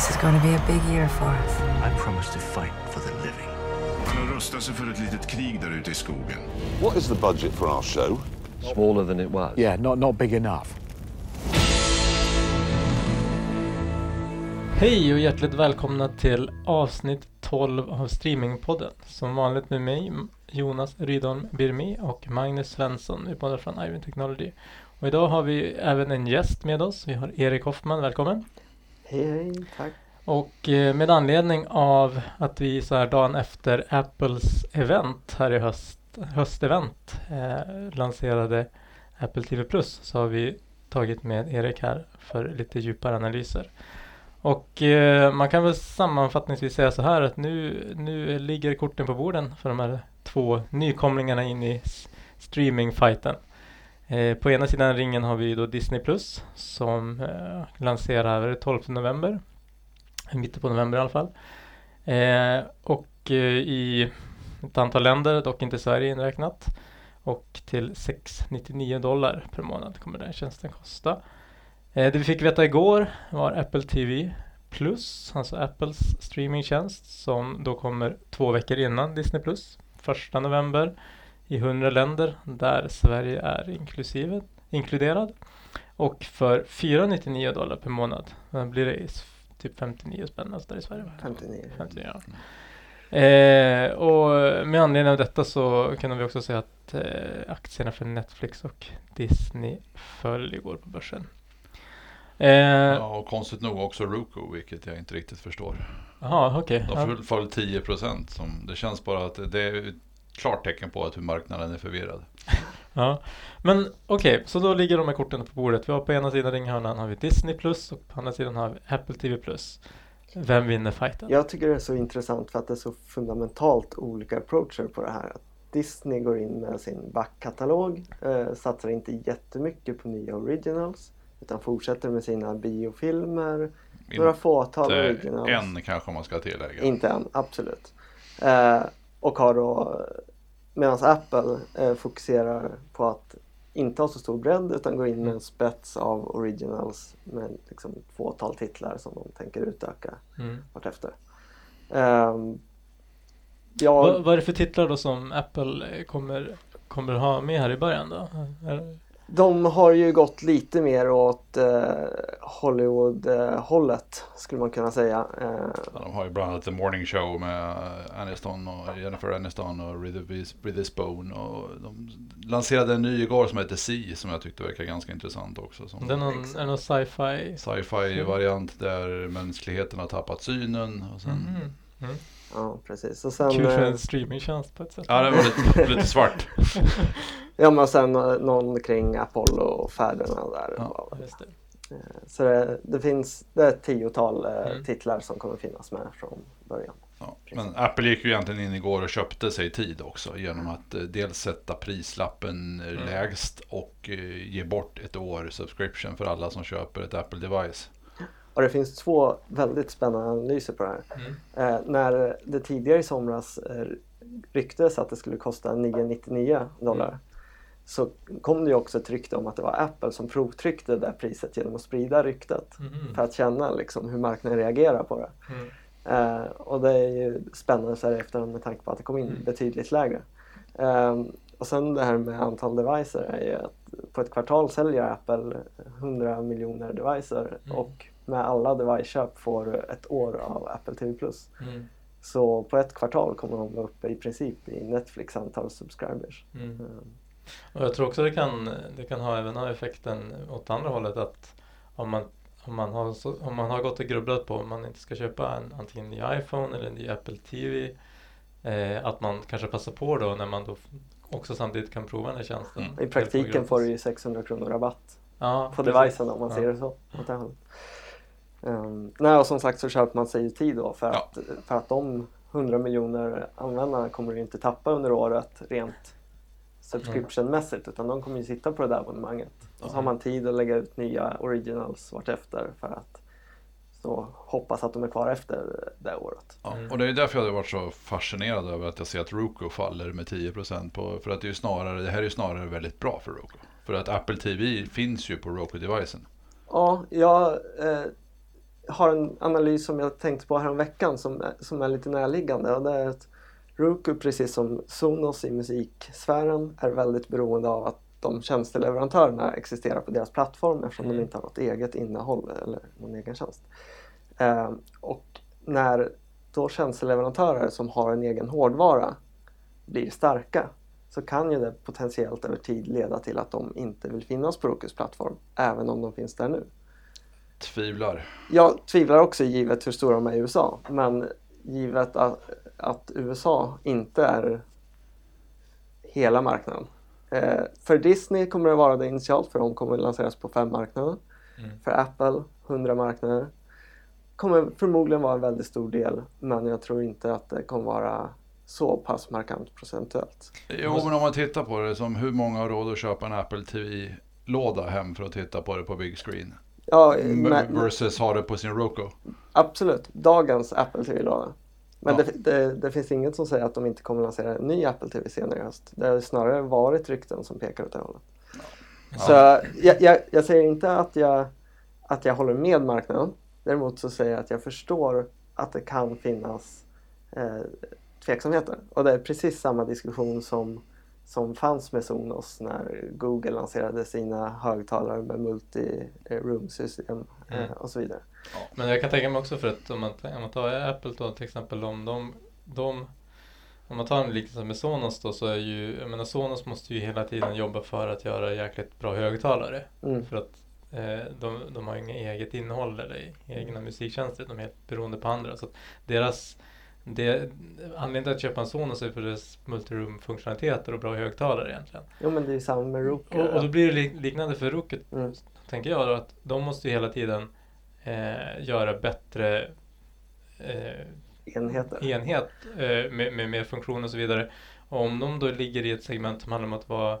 This is going to be a big year for us. I promise to fight for the living. Han har rustat sig för ett litet krig där ute i skogen. What is the budget for our show? Smaller than it was. Yeah, not, not big enough. Hej och hjärtligt välkomna till avsnitt 12 av Streamingpodden. Som vanligt med mig, Jonas Rydholm Birmi och Magnus Svensson. Vi är båda från Ivan Technology. Och idag har vi även en gäst med oss. Vi har Erik Hoffman, välkommen. Hej, hej, tack. Och eh, med anledning av att vi så här dagen efter Apples event här i höst, höstevent eh, lanserade Apple TV Plus så har vi tagit med Erik här för lite djupare analyser. Och eh, man kan väl sammanfattningsvis säga så här att nu, nu ligger korten på borden för de här två nykomlingarna in i streamingfighten. Eh, på ena sidan ringen har vi då Disney Plus som eh, lanserar 12 november. I mitten på november i alla fall. Eh, och eh, i ett antal länder, dock inte Sverige inräknat. Och till 699 dollar per månad kommer den tjänsten kosta. Eh, det vi fick veta igår var Apple TV Plus, alltså Apples streamingtjänst som då kommer två veckor innan Disney Plus, första november i 100 länder där Sverige är inklusive, inkluderad. Och för 499 dollar per månad blir det typ 59 spänn där i Sverige. 59. 59 ja. Eh, och med anledning av detta så kan vi också säga att eh, aktierna för Netflix och Disney föll igår på börsen. Eh, ja, och konstigt nog också Roku, vilket jag inte riktigt förstår. Okej. Okay. De föll 10 procent. Det känns bara att det är ett klart tecken på att hur marknaden är förvirrad. ja, men okej, okay, så då ligger de här korten på bordet. Vi har på ena sidan ringhörnan har vi Disney Plus och på andra sidan har vi Apple TV Plus. Vem vinner fighten? Jag tycker det är så intressant för att det är så fundamentalt olika approacher på det här. Disney går in med sin backkatalog, eh, satsar inte jättemycket på nya originals utan fortsätter med sina biofilmer, inte några fåtal originals. En kanske man ska tillägga. Inte en, absolut. Eh, och har då, medan Apple eh, fokuserar på att inte ha så stor bredd utan gå in med en mm. spets av originals med liksom fåtal titlar som de tänker utöka mm. vartefter. Um, jag... vad, vad är det för titlar då som Apple kommer, kommer ha med här i början då? Är... De har ju gått lite mer åt eh, Hollywood-hållet skulle man kunna säga. Eh, ja, de har ju bland annat The Morning Show med Aniston och Jennifer Aniston och Ridley Spone. Och de lanserade en ny igår som heter Sea som jag tyckte verkar ganska intressant också. Som Den är någon, någon sci-fi? Sci-fi variant där mänskligheten har tappat synen. Och sen mm. Mm. Ja, precis. Och sen, Kul för en streamingtjänst på ett sätt. Ja, det var lite, lite svart. ja, men sen någon kring Apollo-färderna där. Ja, just det. Eh, så det, det, finns det är ett tiotal eh, mm. titlar som kommer finnas med från början. Ja, men Apple gick ju egentligen in igår och köpte sig tid också genom att eh, dels sätta prislappen mm. lägst och ge bort ett år subscription för alla som köper ett Apple device. Och det finns två väldigt spännande analyser på det här. Mm. Eh, när det tidigare i somras eh, ryktades att det skulle kosta 999 dollar mm. så kom det ju också ett rykte om att det var Apple som provtryckte det priset genom att sprida ryktet mm. för att känna liksom, hur marknaden reagerar på det. Mm. Eh, och det är ju spännande så här efterhand med tanke på att det kom in mm. betydligt lägre. Eh, och sen det här med antal devices är ju att på ett kvartal säljer Apple 100 miljoner devices mm. och med alla device-köp får ett år av Apple TV+. Mm. Så på ett kvartal kommer de vara uppe i princip i Netflix antal subscribers. Mm. Mm. Och jag tror också det kan, det kan ha även ha effekten åt andra hållet att om man, om man, har, om man har gått och grubblat på om man inte ska köpa en, antingen en ny iPhone eller en ny Apple TV eh, att man kanske passar på då när man då också samtidigt kan prova den här tjänsten. I praktiken får du ju 600 kronor rabatt ja, på devicen om man ja. ser det så. Åt det. Um, nej, och som sagt så köper man sig ju tid då för, ja. att, för att de 100 miljoner användarna kommer ju inte tappa under året rent subscriptionmässigt utan de kommer ju sitta på det där abonnemanget. Och så har man tid att lägga ut nya originals vartefter för att så hoppas att de är kvar efter det året. Ja, och det är därför jag har varit så fascinerad över att jag ser att Roku faller med 10% på, för att det, är snarare, det här är ju snarare väldigt bra för Roku. För att Apple TV finns ju på Roku-devicen. Ja, jag eh, har en analys som jag tänkte på häromveckan som, som är lite närliggande och det är att Roku precis som Sonos i musiksfären är väldigt beroende av att de tjänsteleverantörerna existerar på deras plattform eftersom de inte har något eget innehåll eller någon egen tjänst. Eh, och när då tjänsteleverantörer som har en egen hårdvara blir starka så kan ju det potentiellt över tid leda till att de inte vill finnas på Rokus plattform även om de finns där nu. Tvivlar. Jag tvivlar också givet hur stora de är i USA men givet att, att USA inte är hela marknaden. Eh, för Disney kommer det vara det initialt för de kommer lanseras på fem marknader. För Apple 100 marknader. Kommer förmodligen vara en väldigt stor del men jag tror inte att det kommer vara så pass markant procentuellt. Jo, men om man tittar på det som hur många har råd att köpa en Apple TV-låda hem för att titta på det på big screen? Ja, men, versus ha det på sin Roku. absolut. Dagens Apple TV-låda. Men Ja. det, det, det finns inget som säger att de inte kommer lansera en ny Apple TV senare i höst. Det har snarare varit rykten som pekar åt det hållet. Så jag, jag, jag säger inte att jag, att jag håller med marknaden. Däremot så säger jag att jag förstår att det kan finnas eh, tveksamheter. Och det är precis samma diskussion som, som fanns med Sonos när Google lanserade sina högtalare med multi-room-system eh, och så vidare. Men jag kan tänka mig också för att om man, om man tar Apple då till exempel om de, de om man tar en liknelse med Sonos då så är ju, jag menar Sonos måste ju hela tiden jobba för att göra jäkligt bra högtalare. Mm. För att eh, de, de har inget eget innehåll eller egna musiktjänster, de är helt beroende på andra. Så att deras, det, anledningen till att köpa en Sonos är för dess multiroom-funktionaliteter och bra högtalare egentligen. Jo men det är samma med Roku. Och, och då blir det li- liknande för Rocket, Mm. tänker jag då, att de måste ju hela tiden eh, göra bättre eh, Enheter. enhet eh, med, med mer funktioner och så vidare. Och om de då ligger i ett segment som handlar om att vara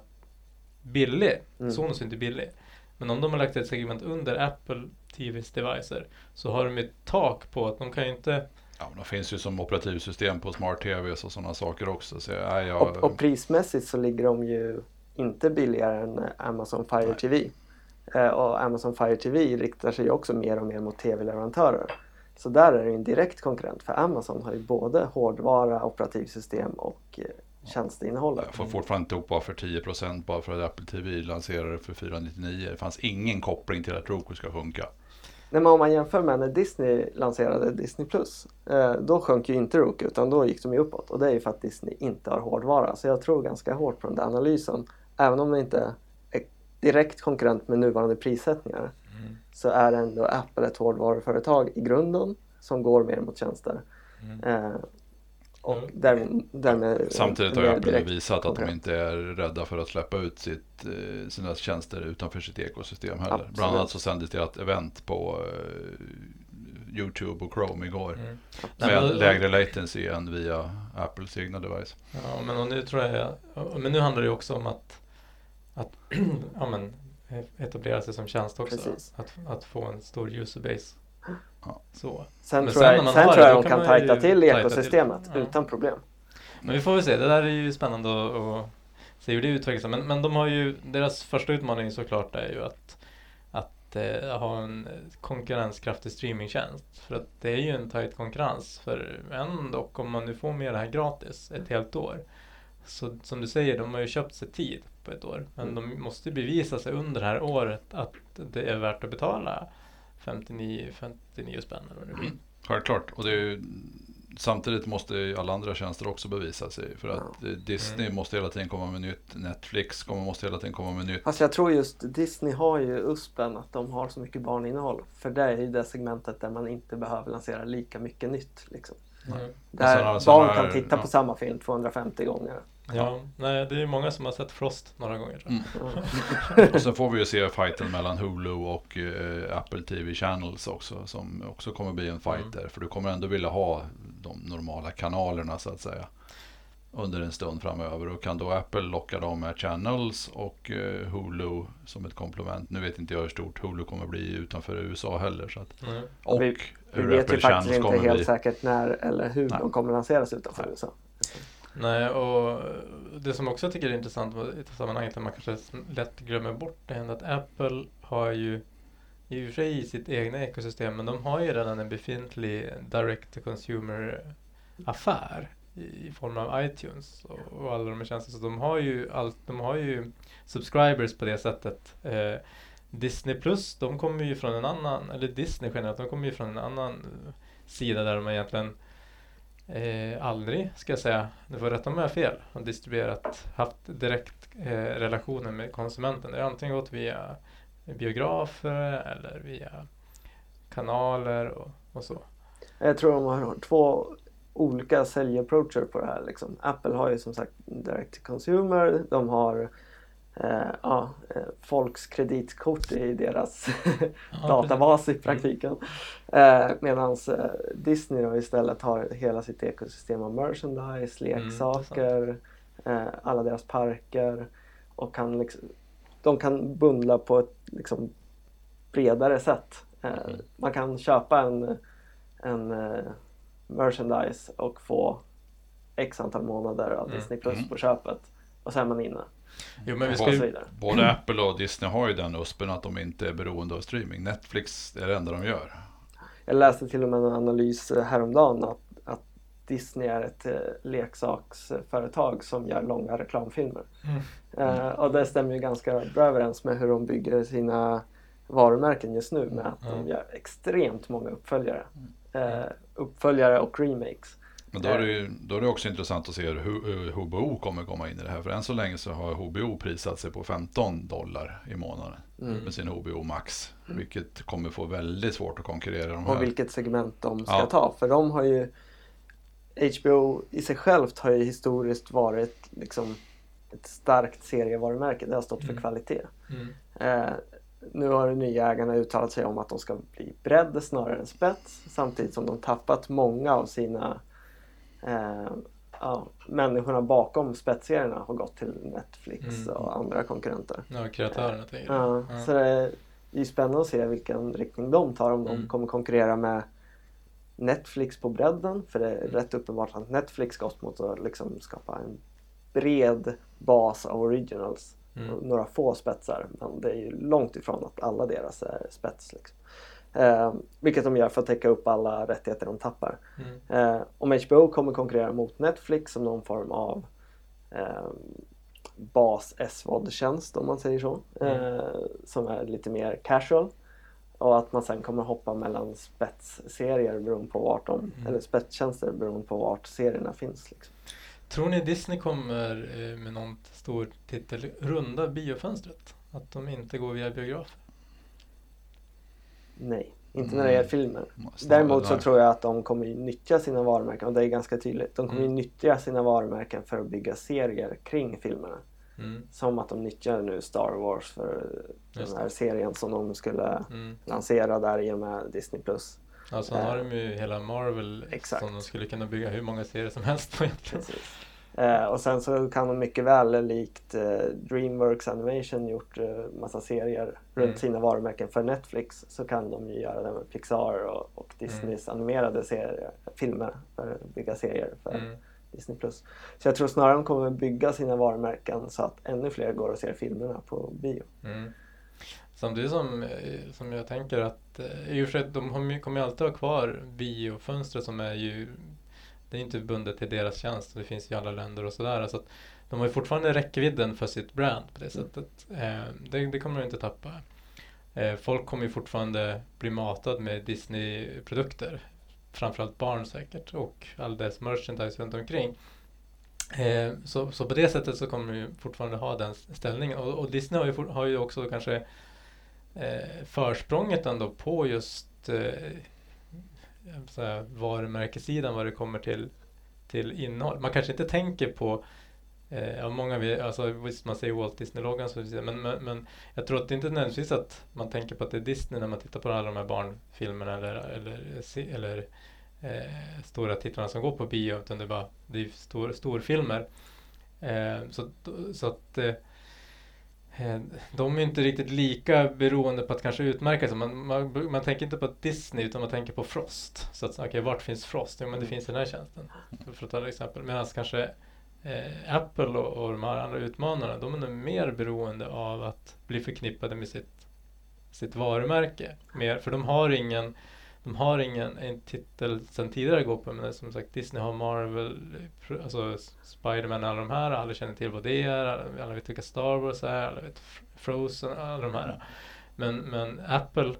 billig, Mm. Sonos är inte billig, men om de har lagt ett segment under Apple TVs devices så har de ett tak på att de kan ju inte Ja, de finns ju som operativsystem på smart TVs och sådana saker också. Så nej, jag, Och, och prismässigt så ligger de ju inte billigare än Amazon Fire Nej. TV. Eh, och Amazon Fire TV riktar sig också mer och mer mot tv-leverantörer. Så där är det en direkt konkurrent för Amazon har ju både hårdvara, operativsystem och eh, tjänsteinnehållet. jag får fortfarande inte ihop bara för 10% bara för att Apple TV lanserade för 499. Det fanns ingen koppling till att Roku ska funka. Nej, men om man jämför med när Disney lanserade Disney Plus, eh, då sjönk ju inte Roku utan då gick de ju uppåt och det är ju för att Disney inte har hårdvara. Så jag tror ganska hårt på den där analysen. Även om det inte är direkt konkurrent med nuvarande prissättningar så är ändå Apple ett hårdvaruföretag i grunden som går mer mot tjänster. Eh, och där, därmed Samtidigt har Apple direkt visat att de inte är rädda för att släppa ut sitt, eh, sina tjänster utanför sitt ekosystem heller. Absolut. Bland annat så sändes det ett event på eh, Youtube och Chrome igår. Nej, Med men- lägre latency än via Apples egna device. Ja, men och nu tror jag, men nu handlar det också om att, att ja, men, etablera sig som tjänst också. Precis. Att, att få en stor userbase. Ja. Så. Sen Men tror sen jag, sen tror det, jag de kan kan tajta till tajta till. ekosystemet Ja. utan problem. Men vi får väl se, det där är ju spännande att, att se hur det utvecklas. Men, men de har ju, deras första utmaning såklart är ju att, att eh, ha en konkurrenskraftig streamingtjänst. För att det är ju en tajt konkurrens. För ändå, om man nu får med det här gratis ett helt år. Så som du säger, de har ju köpt sig tid på ett år. Men de måste bevisa sig under det här året att det är värt att betala 59, 59 spänn eller vad det blir. Självklart. Och det är ju, samtidigt måste ju alla andra tjänster också bevisa sig. För att eh, Disney Mm. måste hela tiden komma med nytt. Netflix kommer, måste hela tiden komma med nytt. Fast jag tror just Disney har ju USPen att de har så mycket barninnehåll. För det är ju det segmentet där man inte behöver lansera lika mycket nytt. Liksom. Mm. Där barn kan titta på ja. samma film 250 gånger. Ja, nej, det är ju många som har sett Frost några gånger. Mm. Och sen får vi ju se fighten mellan Hulu och eh, Apple TV Channels också. Som också kommer bli en fight Mm. där. För du kommer ändå vilja ha de normala kanalerna så att säga. Under en stund framöver. Och kan då Apple locka dem med Channels och eh, Hulu som ett komplement. Nu vet inte jag hur stort Hulu kommer bli utanför USA heller. Så att, Nej. och Vi- Vi hur vet Apple ju faktiskt Channels inte kommer helt bli. säkert när eller hur Nej. de kommer lanseras utanför Nej. USA. Nej, och det som också jag tycker är intressant i det sammanhanget, att man kanske lätt glömmer bort, det är att Apple har ju i och för sig i sitt egna ekosystem men de har ju redan en befintlig direct to consumer affär i, i form av iTunes och, och alla de här tjänsterna. Så de har ju, allt, de har ju subscribers på det sättet. Eh, Disney Plus, de kommer ju från en annan, eller Disney generellt, de kommer ju från en annan sida där de egentligen eh, aldrig, ska jag säga, du får rätta mig om jag har fel, har distribuerat, haft direkt eh, relationer med konsumenten. Det har antingen gått via biografer eller via kanaler och, och så. Jag tror de har två olika säljapproacher på det här. Liksom. Apple har ju som sagt direct to consumer. De har eh, ja, eh, folks kreditkort i deras databas i praktiken. Eh, Medan eh, Disney då istället har hela sitt ekosystem av merchandise, Mm, leksaker, eh, alla deras parker och kan liksom, de kan bundla på ett liksom, bredare sätt. Eh, Mm. Man kan köpa en, en eh, merchandise och få x antal månader av Mm. Disney Plus på köpet och sen är man inne. Jo, men vi ska ju. Både Apple och Disney har ju den USPen att de inte är beroende av streaming. Netflix är det enda de gör. Jag läste till och med en analys eh, häromdagen att, att Disney är ett eh, leksaksföretag som gör långa reklamfilmer. Mm. Eh, och det stämmer ju ganska bra överens med hur de bygger sina varumärken just nu med att de Mm. gör extremt många uppföljare. Eh, uppföljare och remakes. Men då är, det ju, då är det också intressant att se hur HBO kommer komma in i det här. För än så länge så har HBO prissatt sig på 15 dollar i månaden Mm. med sin HBO Max. Vilket kommer få väldigt svårt att konkurrera de och här. vilket segment de ska Ja. ta. För de har ju HBO i sig självt har ju historiskt varit liksom ett starkt serievarumärke. Det har stått för Mm. kvalitet. mm, Eh, nu har de nya ägarna uttalat sig om att de ska bli bredd snarare än spets samtidigt som de tappat många av sina eh, ja, människorna bakom spetsserierna har gått till Netflix Mm. och andra konkurrenter. ja, kreatörerna tänker Ja. Ja. Så det är, det är spännande att se vilken riktning de tar om de Mm. kommer konkurrera med Netflix på bredden för det är Mm. rätt uppenbart att Netflix gått mot att liksom skapa en bred bas av originals Mm. några få spetsar men det är ju långt ifrån att alla deras är spets. Liksom. Eh, vilket de gör för att täcka upp alla rättigheter de tappar. Mm. Eh, om HBO kommer konkurrera mot Netflix som någon form av eh, bas SVOD-tjänst om man säger så. Mm. Eh, som är lite mer casual. Och att man sen kommer hoppa mellan spetsserier beroende på vart de, Mm. eller spetstjänster beroende på vart serierna finns. Liksom. Tror ni Disney kommer eh, med någon stor titel runda biofönstret? Att de inte går via biografer? Nej, inte när det gäller filmer. Däremot så tror jag att de kommer nyttja sina varumärken och det är ganska tydligt. De kommer Mm. nyttja sina varumärken för att bygga serier kring filmerna. Mm. Som att de nyttjar nu Star Wars för Just den här serien som de skulle Mm. lansera där i och med Disney+. Plus. Alltså nu har de ju hela Marvel Exakt. som de skulle kunna bygga hur många serier som helst på egentligen. Precis. Eh, och sen så kan de mycket väl likt eh, Dreamworks Animation gjort eh, massa serier runt Mm. sina varumärken för Netflix så kan de ju göra det med Pixar och, och Disneys animerade serier, filmer för att bygga serier för Mm. Disney+. Plus. Så jag tror snarare de kommer bygga sina varumärken så att ännu fler går och ser filmerna på bio. Mm. Samtidigt som, eh, som jag tänker att eh, i och för sig, de kommer ju alltid ha kvar biofönstret som är ju det är inte bundet till deras tjänst. Det finns i alla länder och sådär. Så att de har ju fortfarande räckvidden för sitt brand på det sättet. Eh, det, det kommer de inte tappa. Eh, folk kommer ju fortfarande bli matad med Disney-produkter. Framförallt barn säkert och all dess merchandise runt omkring. Eh, så, så på det sättet så kommer de fortfarande ha den ställningen. Och, och Disney har ju, for, har ju också kanske eh, försprånget ändå på just eh, här, varumärkessidan vad det kommer till, till innehåll. Man kanske inte tänker på eh, många vi, alltså visst man säger Walt Disney-loggan men, men, men jag tror att det inte är nödvändigtvis att man tänker på att det är Disney när man tittar på alla de här barnfilmerna eller, eller, se- eller eh, stora titlarna som går på bio utan det är bara det är stor, storfilmer. Eh, så, så att eh, de är inte riktigt lika beroende på att kanske utmärka sig. Man, man, man tänker inte på Disney utan man tänker på Frost. Så att, okej, vart finns Frost? Jo, men det finns i den här tjänsten. För att ta ett exempel. Medan kanske eh, Apple och, och de här andra utmanarna, de är nog mer beroende av att bli förknippade med sitt sitt varumärke mer. För de har ingen de har ingen en titel sen tidigare att gå på men som sagt Disney har Marvel, alltså Spiderman alla de här, alla känner till vad det är, alla vet vilka Star Wars är, alla vet Frozen, alla de här. Men, men Apple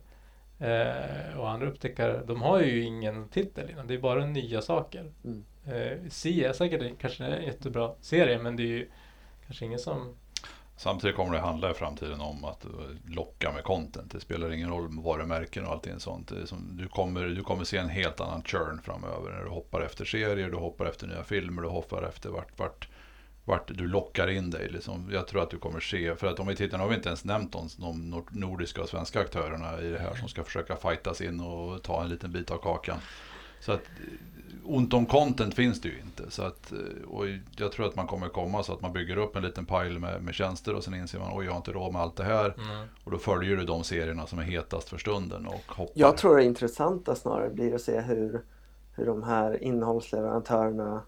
eh, och andra upptäckare, de har ju ingen titel innan, det är bara nya saker. Mm. Eh, C är säkert kanske en jättebra serie men det är ju kanske ingen som Samtidigt kommer det handla i framtiden om att eh, locka med content. Det spelar ingen roll med varumärken och allting sånt. du, kommer, du kommer se en helt annan churn framöver. När du hoppar efter serier, du hoppar efter nya filmer, du hoppar efter vart, vart, vart du lockar in dig. Liksom. Jag tror att du kommer se, för att om vi tittar, nu har vi inte ens nämnt de, de nordiska och svenska aktörerna i det här som ska försöka fightas in och ta en liten bit av kakan. Så att ont om content finns det ju inte. Så att, eh, och jag tror att man kommer komma så att man bygger upp en liten pile med, med tjänster och sen inser man oj jag har inte råd med allt det här. Mm. Och då följer du de serierna som är hetast för stunden och hoppar. Jag tror det intressanta snarare blir att se hur, hur de här innehållsleverantörerna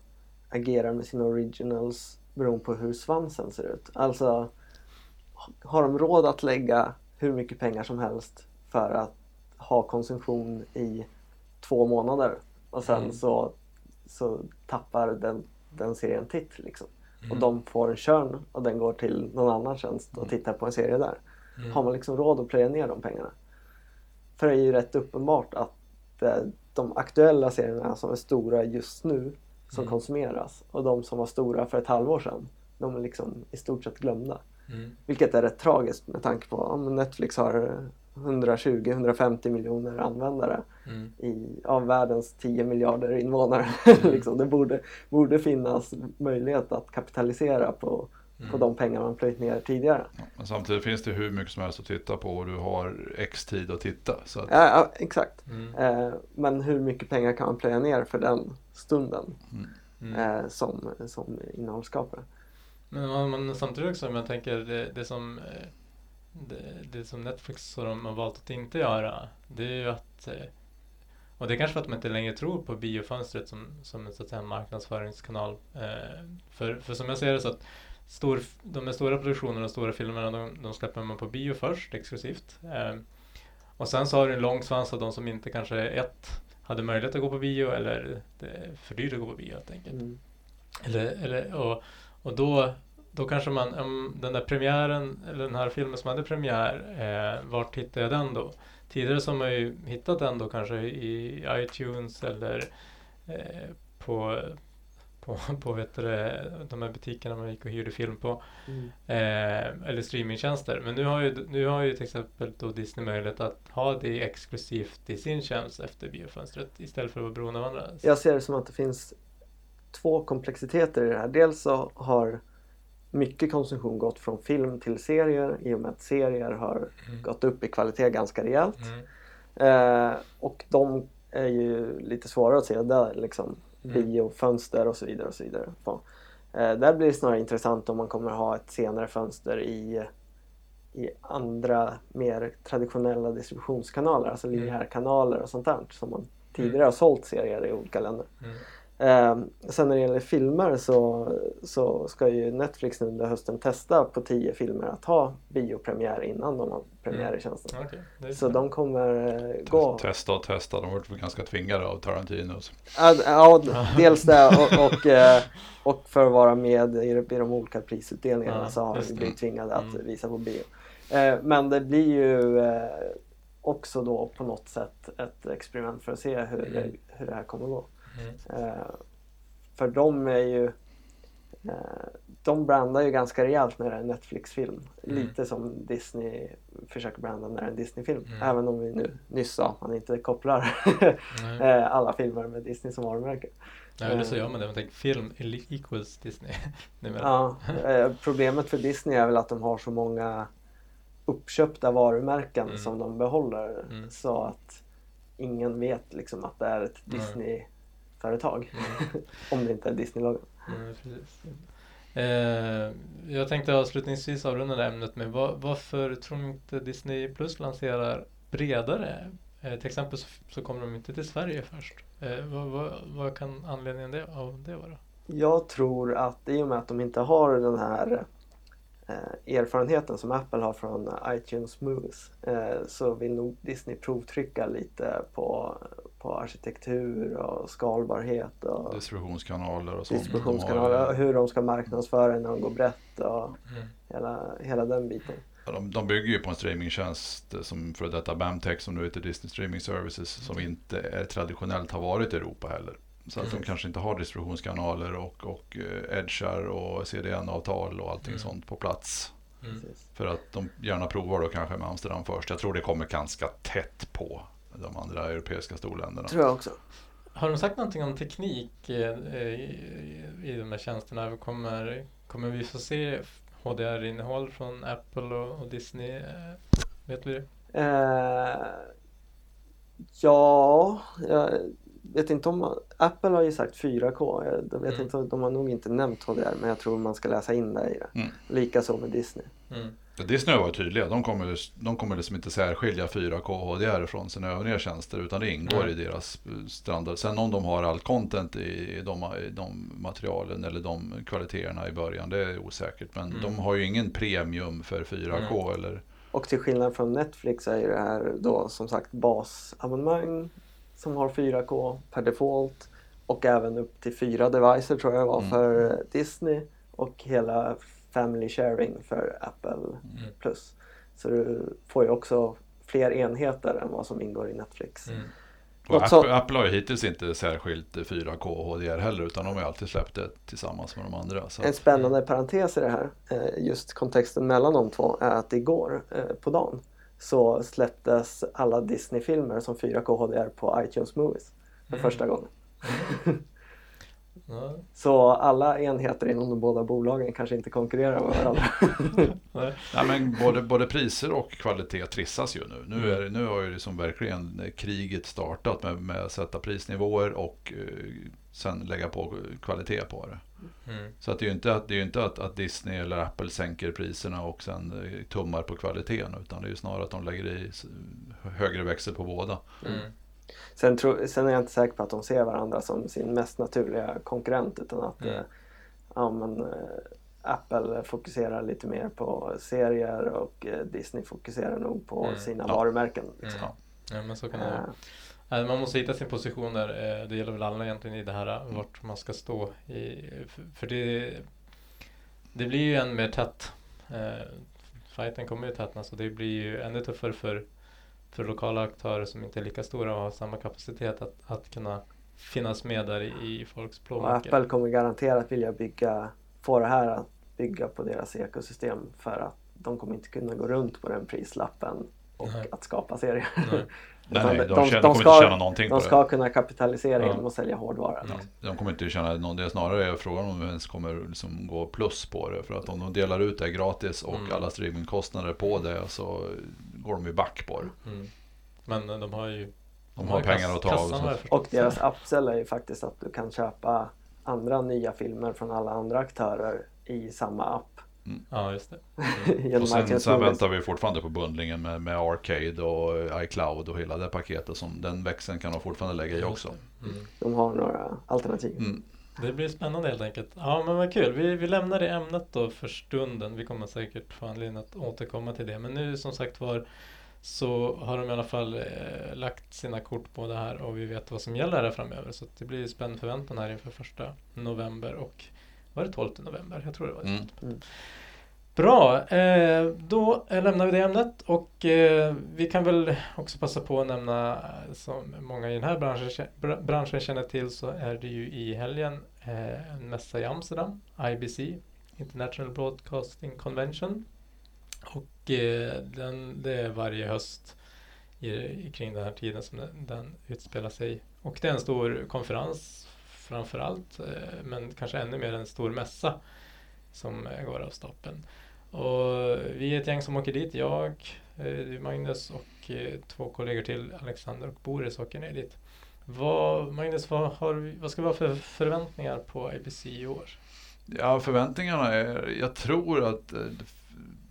agerar med sina originals beroende på hur svansen ser ut. Alltså har de råd att lägga hur mycket pengar som helst för att ha konsumtion i två månader och sen mm. så, så tappar den, den serien titt liksom. Mm. Och de får en körn och den går till någon annan tjänst och mm. tittar på en serie där. Mm. Har man liksom råd att plöja ner de pengarna? För det är ju rätt uppenbart att det, de aktuella serierna som är stora just nu som mm. konsumeras och de som var stora för ett halvår sedan de är liksom i stort sett glömda. Mm. Vilket är rätt tragiskt med tanke på att Netflix har 120-150 miljoner användare mm. i, av världens 10 miljarder invånare. Mm. liksom, det borde, borde finnas möjlighet att kapitalisera på, mm. på de pengar man plöjt ner tidigare. Men samtidigt finns det hur mycket som helst att titta på och du har x tid att titta. Så att... ja, ja, exakt. Mm. Eh, men hur mycket pengar kan man plöja ner för den stunden mm. Mm. eh, som, som innehållsskapare? Men man, man, samtidigt också, om jag tänker det, det som eh det, det som Netflix och de har valt att inte göra det är ju att eh, och det är kanske för att de inte längre tror på biofönstret som, som en så att säga, marknadsföringskanal. Eh, för, för som jag ser det så att stor, de är stora produktionerna och stora filmerna de, de släpper man på bio först exklusivt. Eh, och sen så har du en lång svans av de som inte kanske ett hade möjlighet att gå på bio eller det är för dyrt att gå på bio helt enkelt. Mm. Eller, eller, och, och då då kanske man, um, den där premiären, eller den här filmen som hade premiär, eh, vart hittar jag den då? Tidigare så har man ju hittat den då kanske i iTunes eller eh, på, på, på vet du, de här butikerna man gick och hyrde film på. Mm. Eh, eller streamingtjänster. Men nu har, ju, nu har ju till exempel då Disney möjlighet att ha det exklusivt i sin tjänst efter biofönstret istället för att vara beroende av andra. Jag ser det som att det finns två komplexiteter i det här. Dels så har mycket konsumtion gått från film till serier i och med att serier har mm. gått upp i kvalitet ganska rejält. Mm. Eh, och de är ju lite svårare att se där liksom mm. biofönster och så vidare. och så vidare. Eh, där blir det snarare intressant om man kommer ha ett senare fönster i, i andra mer traditionella distributionskanaler, alltså mm. linjärkanaler och sånt där som man tidigare mm. har sålt serier i olika länder. Eh, sen när det gäller filmer så, så ska ju Netflix nu under hösten testa på tio filmer att ha biopremiär innan de har premiär i mm. tjänsten. Mm. Okay, så de kommer eh, gå... Testa och testa, de har varit ganska tvingade av Tarantino. Ja, dels det och, och, eh, och, för att vara med i, i de olika prisutdelningarna ja, så har de blivit tvingade att mm. visa på bio. Eh, men det blir ju eh, också då på något sätt ett experiment för att se hur, mm. hur det här kommer att gå. Mm. Eh, för de är ju eh, de brandar ju ganska rejält när det är en Netflix-film. Mm. Lite som Disney försöker branda när det är en Disney-film. Mm. Även om vi nu nyss sa att man inte kopplar eh, alla filmer med Disney som varumärke. Ja, eller så gör man det. Man tänker film equals Disney. ja, problemet för Disney är väl att de har så många uppköpta varumärken mm. som de behåller. Mm. Så att ingen vet liksom att det är ett Disney företag. Mm. Om det inte är Disney-logon. Mm, eh, jag tänkte avslutningsvis avrunda det ämnet med var, varför tror ni inte Disney Plus lanserar bredare? Eh, till exempel så, så, kommer de inte till Sverige först. Eh, vad, vad, vad, kan anledningen det, av det vara? Jag tror att i och med att de inte har den här eh, erfarenheten som Apple har från iTunes Movies eh, så vill nog Disney provtrycka lite på, på arkitektur och skalbarhet och Distributionskanaler och sånt. distributionskanaler och hur de ska marknadsföra när de går brett och Mm. hela, hela den biten. ja, de, de bygger ju på en streamingtjänst som för detta Bamtech som nu heter Disney Streaming Services som inte är, traditionellt har varit i Europa heller. Så att de Mm. kanske inte har distributionskanaler och, och eh, edgar och CDN-avtal och allting Mm. sånt på plats. Mm. För att de gärna provar då kanske med Amsterdam först. Jag tror det kommer ganska tätt på de andra europeiska storländerna. Tror jag också. Har de sagt någonting om teknik eh, i, i de här tjänsterna? Kommer, kommer vi få se HDR-innehåll från Apple och, och Disney? Eh, Vet vi det? Eh, ja, jag vet inte om... Apple har ju sagt 4K. Jag jag vet Mm. inte, de har nog inte nämnt HDR men jag tror man ska läsa in det i det. Mm. Likaså med Disney. Mm. Disney har varit tydliga. De kommer, de kommer liksom inte särskilja 4K HDR från sina övriga tjänster utan det ingår Nej. i deras eh, standard. Sen om de har all content i de, i de materialen eller de kvaliteterna i början, det är osäkert. Men Mm. de har ju ingen premium för 4K eller Och till skillnad från Netflix är ju det här då som sagt basabonnemang som har 4K per default och även upp till fyra devices tror jag var Mm. för eh, Disney och hela Family Sharing för Apple Mm. Plus. Så du får ju också fler enheter än vad som ingår i Netflix. Mm. Och Apple, så- Apple har ju hittills inte särskilt 4K HDR heller utan de har ju alltid släppt det tillsammans med de andra. Så En att, spännande parentes i det här, eh, just kontexten mellan de två, är att igår eh, på dagen så släpptes alla Disney-filmer som 4K HDR på iTunes Movies för Mm. första gången. Så alla enheter inom de båda bolagen kanske inte konkurrerar med varandra. nej. Nej, men både, både priser och kvalitet trissas ju nu. Nu, Mm. är, det- nu har ju liksom verkligen kriget startat med, med att sätta prisnivåer och eh, sen lägga på kvalitet på det. Mm. Så att det är ju inte, att, det är inte att, att Disney eller Apple sänker priserna och sen eh, tummar på kvaliteten utan det är ju snarare att de lägger i högre växel på båda. Mm. Sen, tro, sen är jag inte säker på att de ser varandra som sin mest naturliga konkurrent utan att Mm. eh, ja, men, eh, Apple fokuserar lite mer på serier och eh, Disney fokuserar nog på Mm. sina Ja. varumärken. Liksom. Mm. Ja, men så kan det vara. Nej, Man måste hitta sin position där. Det gäller väl alla egentligen i det här Mm. vart man ska stå. I, för- det, det blir ju än mer tätt. Fighten kommer ju tätna så det blir ju ännu tuffare för, för lokala aktörer som inte är lika stora och har samma kapacitet att, att kunna finnas med där i, i folks och plånböcker. Apple kommer garanterat vilja bygga, få det här att bygga på deras ekosystem för att de kommer inte kunna gå runt på den prislappen och Nej. att skapa serier. Nej. Nej, nej, de, de- de kommer ska- inte tjäna någonting på De ska kunna kapitalisera Ja. genom att sälja hårdvara. Mm. De kommer inte tjäna någon, det är snarare frågan om de ens kommer liksom gå plus på det. För att om de delar ut det gratis och Mm. alla streamingkostnader på det så går de ju back på det. Mm. Men eh, de har ju De har pengar att ta av. Och deras upsell är ju faktiskt att du kan köpa andra nya filmer från alla andra aktörer i samma app. Ja, just det. Och sen, sen väntar vi fortfarande på bundlingen med, med Arcade och eh, iCloud och hela det paketet. Som den växeln kan de fortfarande lägga i också. Mm. De har några alternativ. Mm. Det blir spännande helt enkelt. Ja men vad kul. Vi, vi lämnar det ämnet då för stunden. Vi kommer säkert få anledning att återkomma till det. Men nu som sagt var så har de i alla fall eh, lagt sina kort på det här och vi vet vad som gäller här framöver. Så att det blir spänd förväntan här inför första november och var det 12 november? Jag tror det var det. Mm. Bra, eh, då lämnar vi det ämnet och eh, vi kan väl också passa på att nämna eh, som många i den här branschen, branschen känner till så är det ju i helgen en mässa i Amsterdam, IBC, International Broadcasting Convention. Och den, det är varje höst i, kring den här tiden som den, den utspelar sig. Och det är en stor konferens framför allt, men kanske ännu mer en stor mässa som går av stapeln. Och vi är ett gäng som åker dit. Jag, eh, Magnus och eh, två kollegor till, Alexander och Boris, åker ner dit. Vad, Magnus, vad, har vad ska vi ha för förväntningar på IPC i år? Ja, förväntningarna är, jag tror att eh,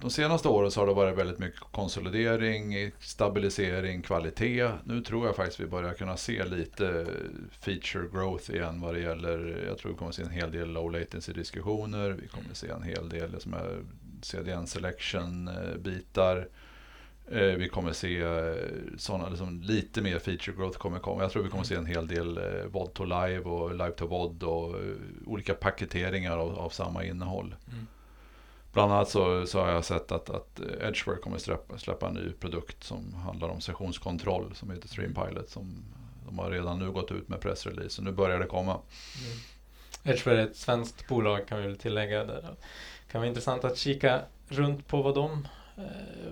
de senaste åren så har det varit väldigt mycket konsolidering, stabilisering, kvalitet. Nu tror jag faktiskt vi börjar kunna se lite feature growth igen vad det gäller, jag tror vi kommer se en hel del low latency diskussioner, vi kommer se en hel del som är CDN Selection eh, bitar. Vi kommer se eh, sådana, liksom, lite mer feature growth kommer komma. Jag tror vi kommer se en hel del eh, VOD to live och live to VOD och olika paketeringar av, av samma innehåll. Mm. Bland annat så, så har jag sett att, att Edgeware kommer släppa, släppa en ny produkt som handlar om sessionskontroll som heter Stream Pilot. Som de har redan nu gått ut med pressrelease så nu börjar det komma. Mm. Edgeware är ett svenskt bolag kan vi väl tillägga. Det kan vara intressant att kika runt på vad de eh,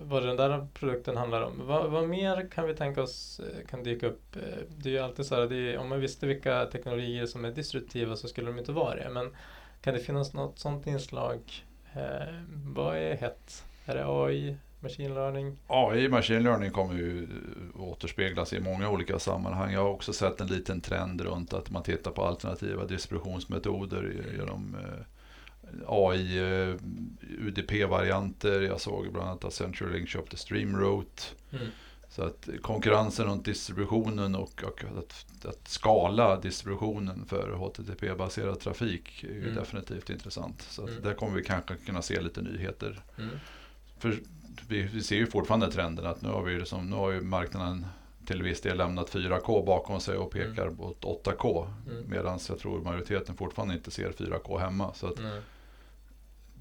vad den där produkten handlar om. Vad, vad mer kan vi tänka oss eh, kan dyka upp? Eh, det är ju alltid så här, det är, om man visste vilka teknologier som är disruptiva så skulle de inte vara det. Men kan det finnas något sådant inslag? Eh, vad är hett? Är det AI, machine learning? AI, machine learning kommer ju återspeglas i många olika sammanhang. Jag har också sett en liten trend runt att man tittar på alternativa distributionsmetoder genom eh, AI, eh, UDP-varianter. Jag såg bland annat att CenturyLink köpte StreamRoute. Mm. Så att konkurrensen runt distributionen och, och att, att skala distributionen för HTTP-baserad trafik är ju Mm. definitivt intressant. Så att Mm. där kommer vi kanske kunna se lite nyheter. Mm. För vi, vi ser ju fortfarande trenden att nu har, vi liksom, nu har ju marknaden till viss del lämnat 4K bakom sig och pekar mot 8K. Mm. Medan jag tror majoriteten fortfarande inte ser 4K hemma. Så att Nej.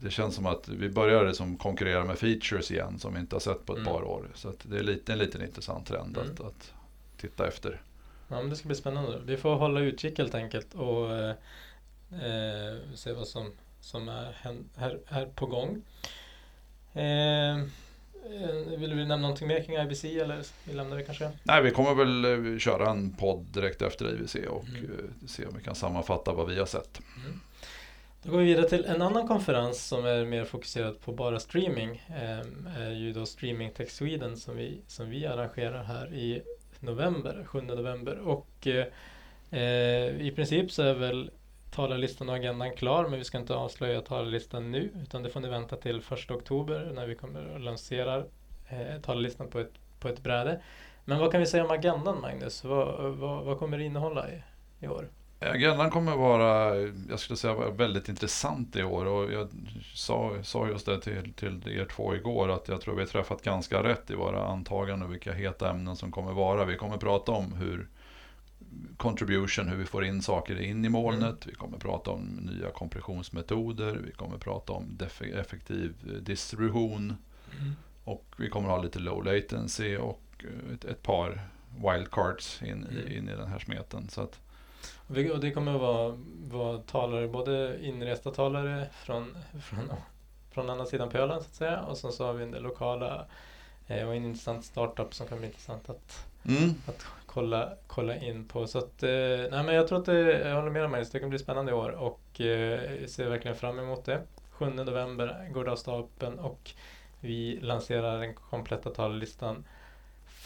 Det känns som att vi börjar liksom konkurrera med features igen som vi inte har sett på ett Mm. par år. Så att det är lite, en liten intressant trend att, Mm. att titta efter. Ja, men det ska bli spännande. Vi får hålla utkik helt enkelt och eh, se vad som, som är här, här på gång. Eh, eh, vill du nämna någonting mer kring IBC eller vi lämnar det kanske? Nej, vi kommer väl eh, köra en podd direkt efter IWC och Mm. eh, se om vi kan sammanfatta vad vi har sett. Då går vi vidare till en annan konferens som är mer fokuserad på bara streaming. Eh, är ju då Streaming Tech Sweden som vi, som vi arrangerar här i november, 7 november. Och eh, i princip så är väl talarlistan och agendan klar men vi ska inte avslöja talarlistan nu utan det får ni vänta till 1 oktober när vi kommer att lansera eh, talarlistan på ett, på ett bräde. Men vad kan vi säga om agendan Magnus? Vad, vad, vad kommer det innehålla i, i år? Agendan kommer vara, jag skulle säga, väldigt intressant i år och jag sa, sa just det till, till er två igår att jag tror vi har träffat ganska rätt i våra antaganden vilka heta ämnen som kommer vara. Vi kommer prata om hur contribution, hur vi får in saker in i molnet. Vi kommer prata om nya kompressionsmetoder. Vi kommer prata om effektiv eh, distribution. Och vi kommer ha lite low latency och eh, ett, ett par wildcards in, Mm. in i den här smeten. Så att, Och det kommer att vara, vara talare, både inresta talare från, från, från andra sidan pölen så att säga och sen så har vi en del lokala eh, och en intressant startup som kan bli intressant att, mm. att kolla, kolla in på. Så att, eh, nej men jag tror att det, jag håller med Magnus, det kan bli spännande i år och eh, ser verkligen fram emot det. 7 november går det av stapeln och vi lanserar den kompletta talarlistan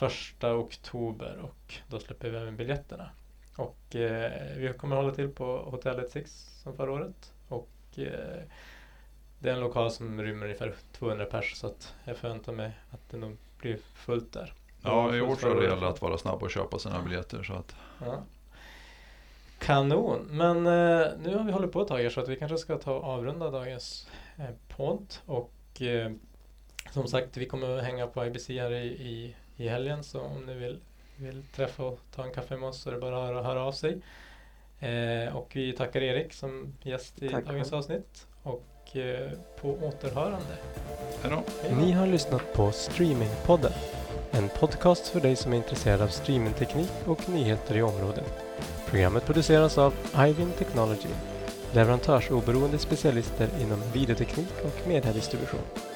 1 oktober och då släpper vi även biljetterna. Och eh, vi kommer hålla till på hotellet Six som förra året. Och eh, det är en lokal som rymmer ungefär 200 pers så att jag förväntar mig att det nog blir fullt där. Ja, i år tror jag det gäller att vara snabb och köpa sina biljetter. Så att, Ja. Kanon! Men eh, nu har vi hållit på ett tag här så att vi kanske ska ta och avrunda dagens eh, podd. Och eh, som sagt, vi kommer att hänga på IBC här i, i, i helgen så om ni vill, vill träffa och ta en kaffe med oss så är det bara att höra, höra av sig. Eh, och vi tackar Erik som gäst i Tack dagens avsnitt. Och eh, på återhörande. hej då! Hej då. Ni har lyssnat på Streamingpodden. En podcast för dig som är intresserad av streamingteknik och nyheter i området. Programmet produceras av Ivin Technology, leverantörsoberoende specialister inom videoteknik och mediedistribution.